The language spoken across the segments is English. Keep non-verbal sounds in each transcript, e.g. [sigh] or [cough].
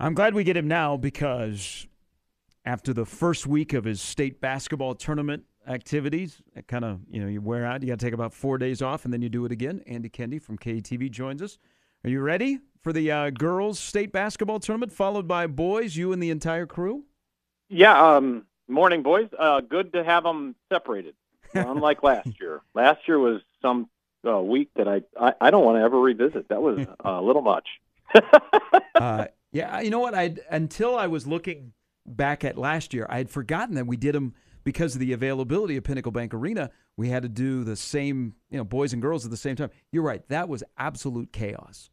I'm glad we get him now because after the first week of his state basketball tournament activities, it kind of, you know, you wear out. You got to take about four days off and then you do it again. Andy Kennedy from KETV joins us. Are you ready for the uh, girls' state basketball tournament, followed by boys, you and the entire crew? Yeah, um, morning, boys. Uh, good to have them separated, unlike [laughs] last year. Last year was some uh, week that I, I, I don't want to ever revisit. That was [laughs] a little much. uh, yeah, you know what? I until I was looking back at last year, I had forgotten that we did them because of the availability of Pinnacle Bank Arena. We had to do the same, you know, boys and girls at the same time. You're right. That was absolute chaos.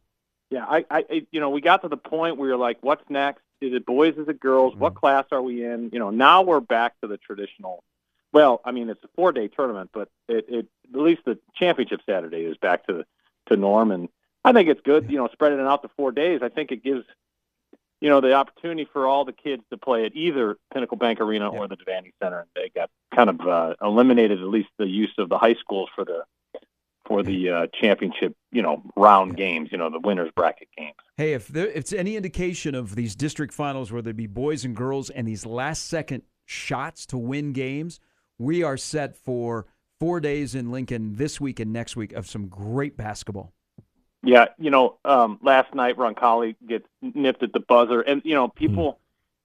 Yeah, I, I, you know, we got to the point where you're like, what's next? Is it boys? Is it girls? Mm-hmm. What class are we in? You know, now we're back to the traditional. Well, I mean, it's a four day tournament, but it, it at least the championship Saturday is back to to norm, and I think it's good. You know, spreading it out to four days. I think it gives you know the opportunity for all the kids to play at either Pinnacle Bank Arena or the Devaney Center. And they got kind of uh, eliminated at least the use of the high schools for the for the uh, championship, you know, round games, you know, the winners bracket games. Hey, if there, if it's any indication of these district finals where there be boys and girls and these last second shots to win games, we are set for four days in Lincoln this week and next week of some great basketball. Yeah, you know, um, last night Roncalli gets nipped at the buzzer, and you know, people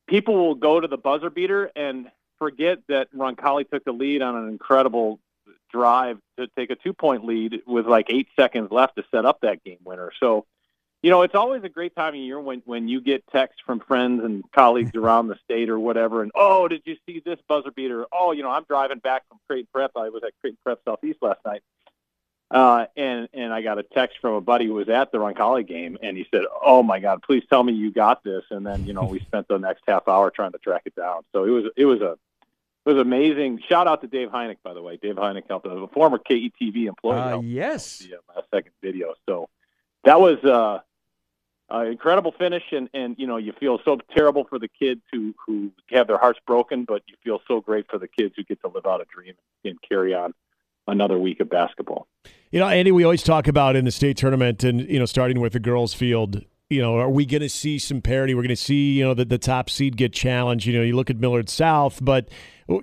people will go to the buzzer beater and forget that Roncalli took the lead on an incredible drive to take a two point lead with like eight seconds left to set up that game winner. So, you know, it's always a great time of year when when you get texts from friends and colleagues [laughs] around the state or whatever, and oh, did you see this buzzer beater? Oh, you know, I'm driving back from Creighton Prep. I was at Creighton Prep Southeast last night. Uh, and and I got a text from a buddy who was at the Roncalli game, and he said, "Oh my God, please tell me you got this." And then you know we [laughs] spent the next half hour trying to track it down. So it was it was a it was amazing. Shout out to Dave Heineck, by the way. Dave Heineck helped a former KETV employee. Uh, yes. the uh, second video. So that was uh, an incredible finish, and and you know you feel so terrible for the kids who who have their hearts broken, but you feel so great for the kids who get to live out a dream and carry on another week of basketball. You know, Andy, we always talk about in the state tournament, and you know, starting with the girls' field. You know, are we going to see some parity? We're going to see, you know, the, the top seed get challenged. You know, you look at Millard South, but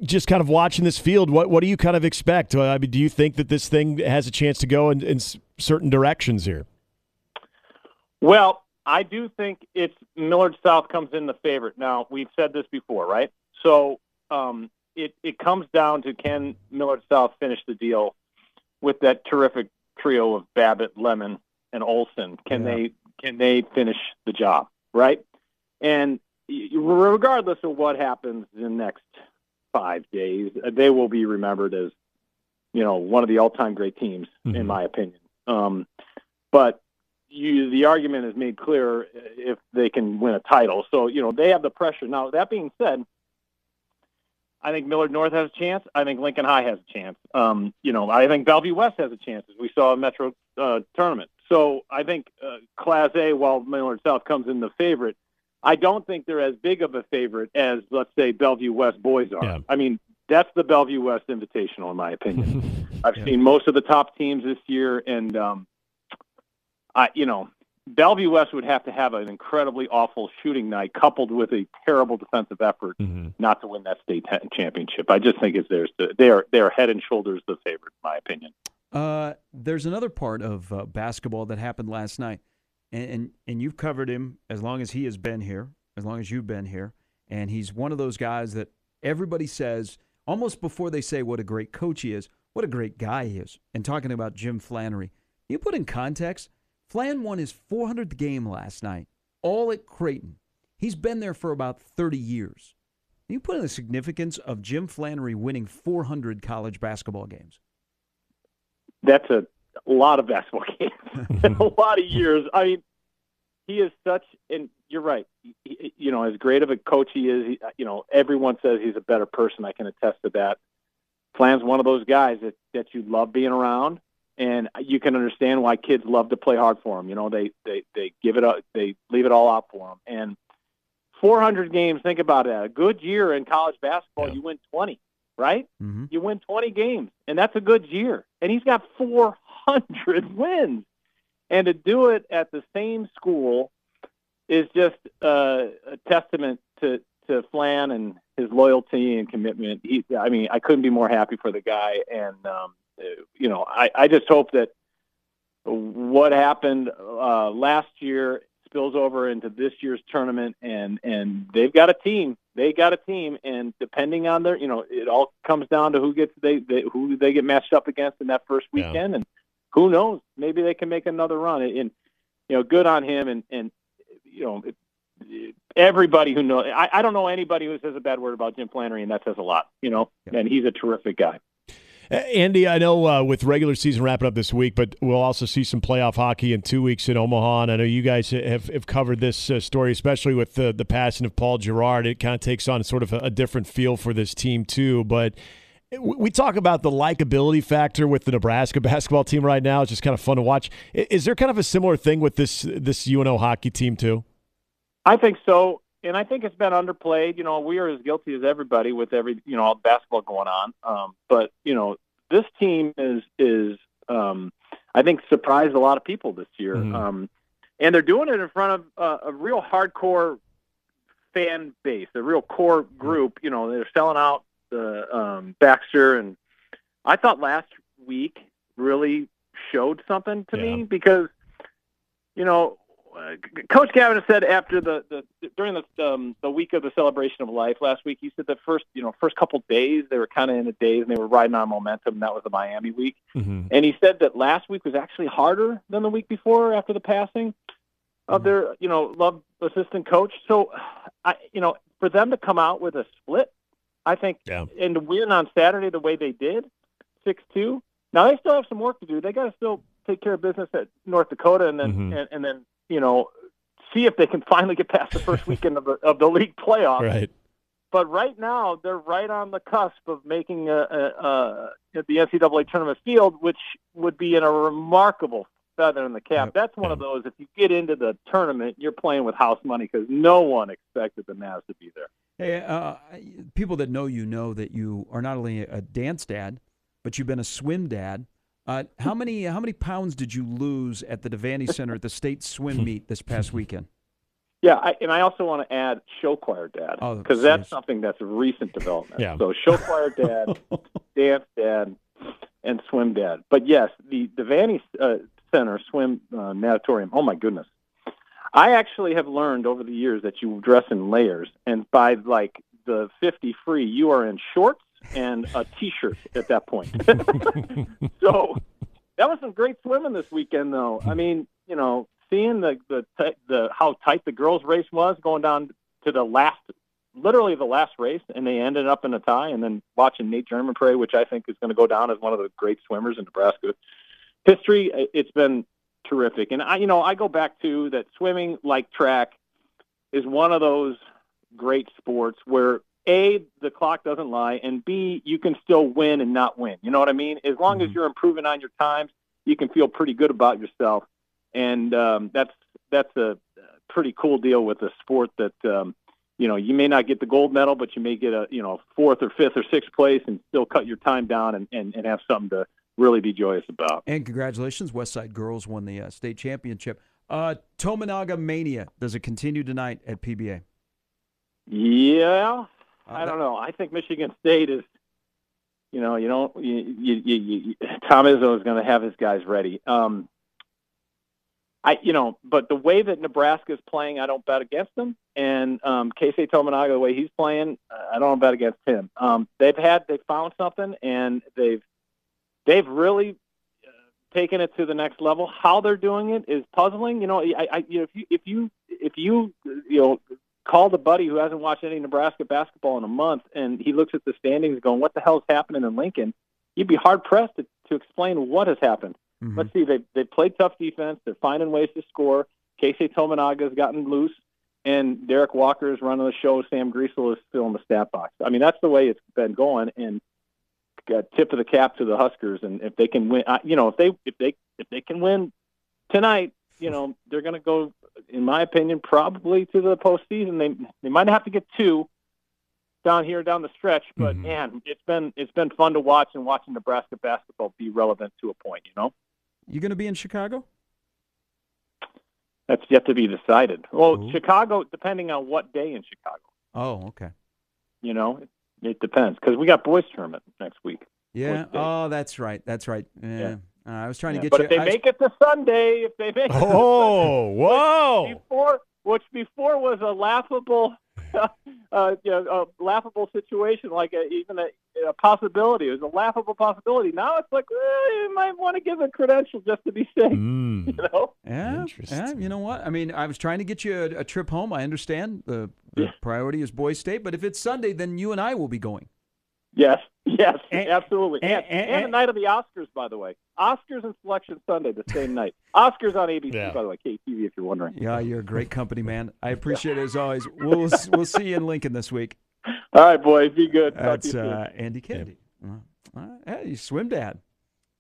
just kind of watching this field, what what do you kind of expect? I mean, do you think that this thing has a chance to go in, in certain directions here? Well, I do think it's Millard South comes in the favorite. Now we've said this before, right? So um, it it comes down to can Millard South finish the deal with that terrific trio of Babbitt, Lemon, and Olson? Can Yeah. they can they finish the job, right? And regardless of what happens in the next five days, they will be remembered as you know one of the all-time great teams, Mhm. in my opinion. Um, but you, the argument is made clear if they can win a title. So you know they have the pressure. Now that being said, I think Millard North has a chance. I think Lincoln High has a chance. Um, you know, I think Bellevue West has a chance, as we saw in Metro uh, tournament. So I think uh, Class A, while Millard South comes in the favorite, I don't think they're as big of a favorite as, let's say, Bellevue West boys are. Yeah. I mean, that's the Bellevue West Invitational, in my opinion. [laughs] I've Yeah. seen most of the top teams this year, and um, I, you know, Bellevue West would have to have an incredibly awful shooting night, coupled with a terrible defensive effort, Mhm. not to win that state ta- championship. I just think it's theirs. To, they are they are head and shoulders the favorite, in my opinion. Uh, there's another part of uh, basketball that happened last night, and, and and you've covered him as long as he has been here, as long as you've been here, and he's one of those guys that everybody says almost before they say what a great coach he is, what a great guy he is. And talking about Jim Flanery, you put in context, Flan won his 400th game last night, all at Creighton. He's been there for about 30 years. You put in the significance of Jim Flanery winning 400 college basketball games. That's a lot of basketball [laughs] games, in [laughs] a lot of years. I mean, he is such, and you're right. He, you know, as great of a coach he is, he, uh, you know, everyone says he's a better person. I can attest to that. Flan's one of those guys that that you love being around, and you can understand why kids love to play hard for him. You know, they they they give it up, they leave it all out for him. And 400 games, think about that. A good year in college basketball, Yeah. you win 20, right? Mm-hmm. You win 20 games, and that's a good year. And he's got 400 [laughs] wins. And to do it at the same school is just uh, a testament to, to Flan and his loyalty and commitment. He, I mean, I couldn't be more happy for the guy. And, um, you know, I, I just hope that what happened uh, last year spills over into this year's tournament and and they've got a team they got a team and depending on their you know it all comes down to who gets they, they who they get matched up against in that first Yeah. weekend and who knows maybe they can make another run and you know good on him and and you know it, everybody who knows I, I don't know anybody who says a bad word about Jim Flanery and that says a lot you know Yeah. and he's a terrific guy Uh, Andy, I know uh, with regular season wrapping up this week, but we'll also see some playoff hockey in two weeks in Omaha. And I know you guys have, have covered this uh, story, especially with the, the passing of Paul Jerrard. It kind of takes on sort of a, a different feel for this team, too. But we we talk about the likability factor with the Nebraska [laughs] basketball team right now. It's just kind of fun to watch. Is there kind of a similar thing with this this UNO hockey team, too? I think so, and I think it's been underplayed. You know, we are as guilty as everybody with every you know all the basketball going on. Um, but you know, this team is is um, I think surprised a lot of people this year, Mhm. um, and they're doing it in front of uh, a real hardcore fan base, a real core group. You know, they're selling out the um, Baxter, and I thought last week really showed something to Yeah. me because you know uh, Coach Gabinet said after the, the during the um, the week of the celebration of life last week, he said the first you know first couple days they were kind of in a daze and they were riding on momentum. And that was the Miami week, Mm-hmm. and he said that last week was actually harder than the week before after the passing of their you know love assistant coach. So, I you know for them to come out with a split, I think, Yeah. and to win on Saturday the way they did, six two. Now they still have some work to do. They got to still take care of business at North Dakota, and then Mhm. and, and then you know see if they can finally get past the first [laughs] weekend of the of the league playoff. Right. But right now they're right on the cusp of making a, a, a at the NCAA tournament field, which would be in a remarkable feather in the cap. Yep. That's one of those. If you get into the tournament, you're playing with house money because no one expected the Mavs to be there. Hey, uh, people that know you know that you are not only a dance dad, but you've been a swim dad. Uh, how many how many pounds did you lose at the Devaney Center at the state swim meet this past weekend? Yeah, I, and I also want to add show choir dad Oh, because that's jeez. something that's a recent development. Yeah. So show choir dad, [laughs] dance dad, and swim dad. But yes, the Devaney uh, Center swim uh, natatorium. Oh my goodness, I actually have learned over the years that you dress in layers, and by like the fifty free, you are in shorts and a t-shirt at that point. [laughs] so that was some great swimming this weekend, though. I mean, you know, seeing the the the how tight the girls' race was going down to the last, literally the last race, and they ended up in a tie. And then watching Nate Germonprez, which I think is going to go down as one of the great swimmers in Nebraska history. It's been terrific, and I, you know, I go back to that swimming, like track, is one of those great sports where a the clock doesn't lie and b you can still win and not win you know what i mean as long as Mhm. you're improving on your times you can feel pretty good about yourself and um, that's that's a pretty cool deal with a sport that um, you know you may not get the gold medal but you may get a you know fourth or fifth or sixth place and still cut your time down and, and, and have something to really be joyous about And congratulations, West Side Girls won the uh, state championship. Uh, Tominaga Mania does it continue tonight at PBA? yeah I don't know. I think Michigan State is, you know, you don't. You, you, you, you, Tom Izzo is going to have his guys ready. Um, I, you know, but the way that Nebraska is playing, I don't bet against them. And um, Keisei Tominaga, the way he's playing, uh, I don't bet against him. Um, they've had, they found something, and they've, they've really uh, taken it to the next level. How they're doing it is puzzling. You know, I, I you know, if you, if you, if you, you know, called a buddy who hasn't watched any Nebraska basketball in a month, and he looks at the standings going, "What the hell's happening in Lincoln?" You'd be hard pressed to, to explain what has happened. Mhm. Let's see, they they played tough defense. They're finding ways to score. Keisei Tominaga has gotten loose, and Derrick Walker is running the show. Sam Griesel is still in the stat box. I mean, that's the way it's been going. And uh, tip of the cap to the Huskers, and if they can win, uh, you know, if they if they if they can win tonight, you know, they're going to go, in my opinion, probably to the postseason. They they might have to get two down here down the stretch, but Mhm. man, it's been it's been fun to watch and watching Nebraska basketball be relevant to a point. You know, You going to be in Chicago? that's yet to be decided. Well, Ooh. Chicago, depending on what day in Chicago, Oh, okay. you know, it, it depends because we got boys tournament next week. Yeah. Oh, that's right. That's right. Yeah. Uh, I was trying Yeah, to get but you. But if they I was- make it to Sunday, if they make it to Oh, whoa! before, which before was a laughable, [laughs] uh, you know, a laughable situation, like a, even a, a possibility. It was a laughable possibility. Now it's like well, you might want to give a credential just to be safe. [laughs] Mm. You know? Yeah, yeah. You know what? I mean, I was trying to get you a, a trip home. I understand the, the Yeah. priority is Boys State, but if it's Sunday, then you and I will be going. Yes, yes, And- absolutely. And, and- and- and the night of the Oscars, by the way. Oscars and Selection Sunday, the same night. Oscars on ABC, Yeah. by the way, KETV, if you're wondering. Yeah, you're a great company, man. I appreciate it as always. We'll we'll see you in Lincoln this week. All right, boys, be good. Talk to That's you soon. uh, Andy Kennedy. Uh, uh, hey, swim dad,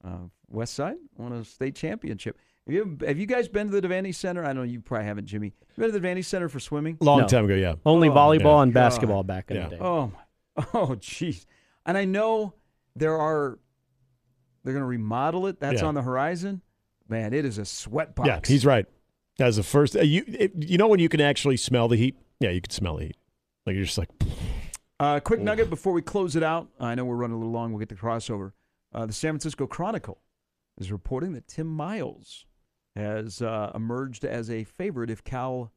uh, West Side won a state championship. Have you have you guys been to the Devaney Center? I know you probably haven't, Jimmy. You been to the Devaney Center for swimming? Long No. time ago, yeah. Only Oh, volleyball yeah. and God. basketball back in Yeah. the day. Oh, my, oh, jeez. And I know there are. They're going to remodel it. That's Yeah. on the horizon. Man, it is a sweat box. Yeah, he's right. As the first, uh, you it, you know when you can actually smell the heat. Yeah, you can smell the heat. Like you're just like, [sniffs] Uh, quick nugget before we close it out. I know we're running a little long. We'll get the crossover. Uh, the San Francisco Chronicle is reporting that Tim Miles has uh, emerged as a favorite if Cal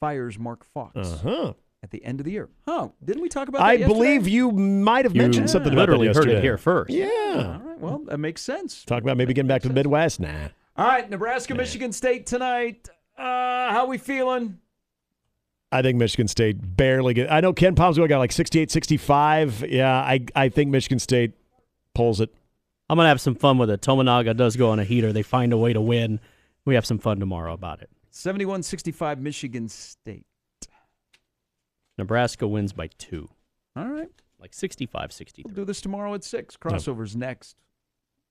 fires Mark Fox uh huh. At the end of the year. Huh? Didn't we talk about that I yesterday? believe you might have You mentioned something about literally that heard it here first. All Yeah. right. Well, that makes sense. Talk about maybe getting back to the Midwest. Nah. All right, Nebraska, Michigan State tonight. Uh, how we feeling? I think Michigan State barely get. I know Ken Palmsville got like 68, 65. Yeah, I I think Michigan State pulls it. I'm gonna have some fun with it. Tominaga does go on a heater. They find a way to win. We have some fun tomorrow about it. 71-65 Michigan State. Nebraska wins by two, All right. like 65 We'll do this tomorrow at 6. Crossovers next.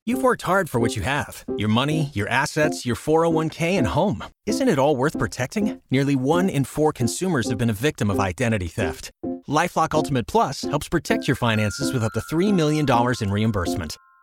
You've worked hard for what you have your money, your assets, your 401k, and home. Isn't it all worth protecting? Nearly one in four consumers have been a victim of identity theft. Lifelock Ultimate Plus helps protect your finances with up to $3 million in reimbursement.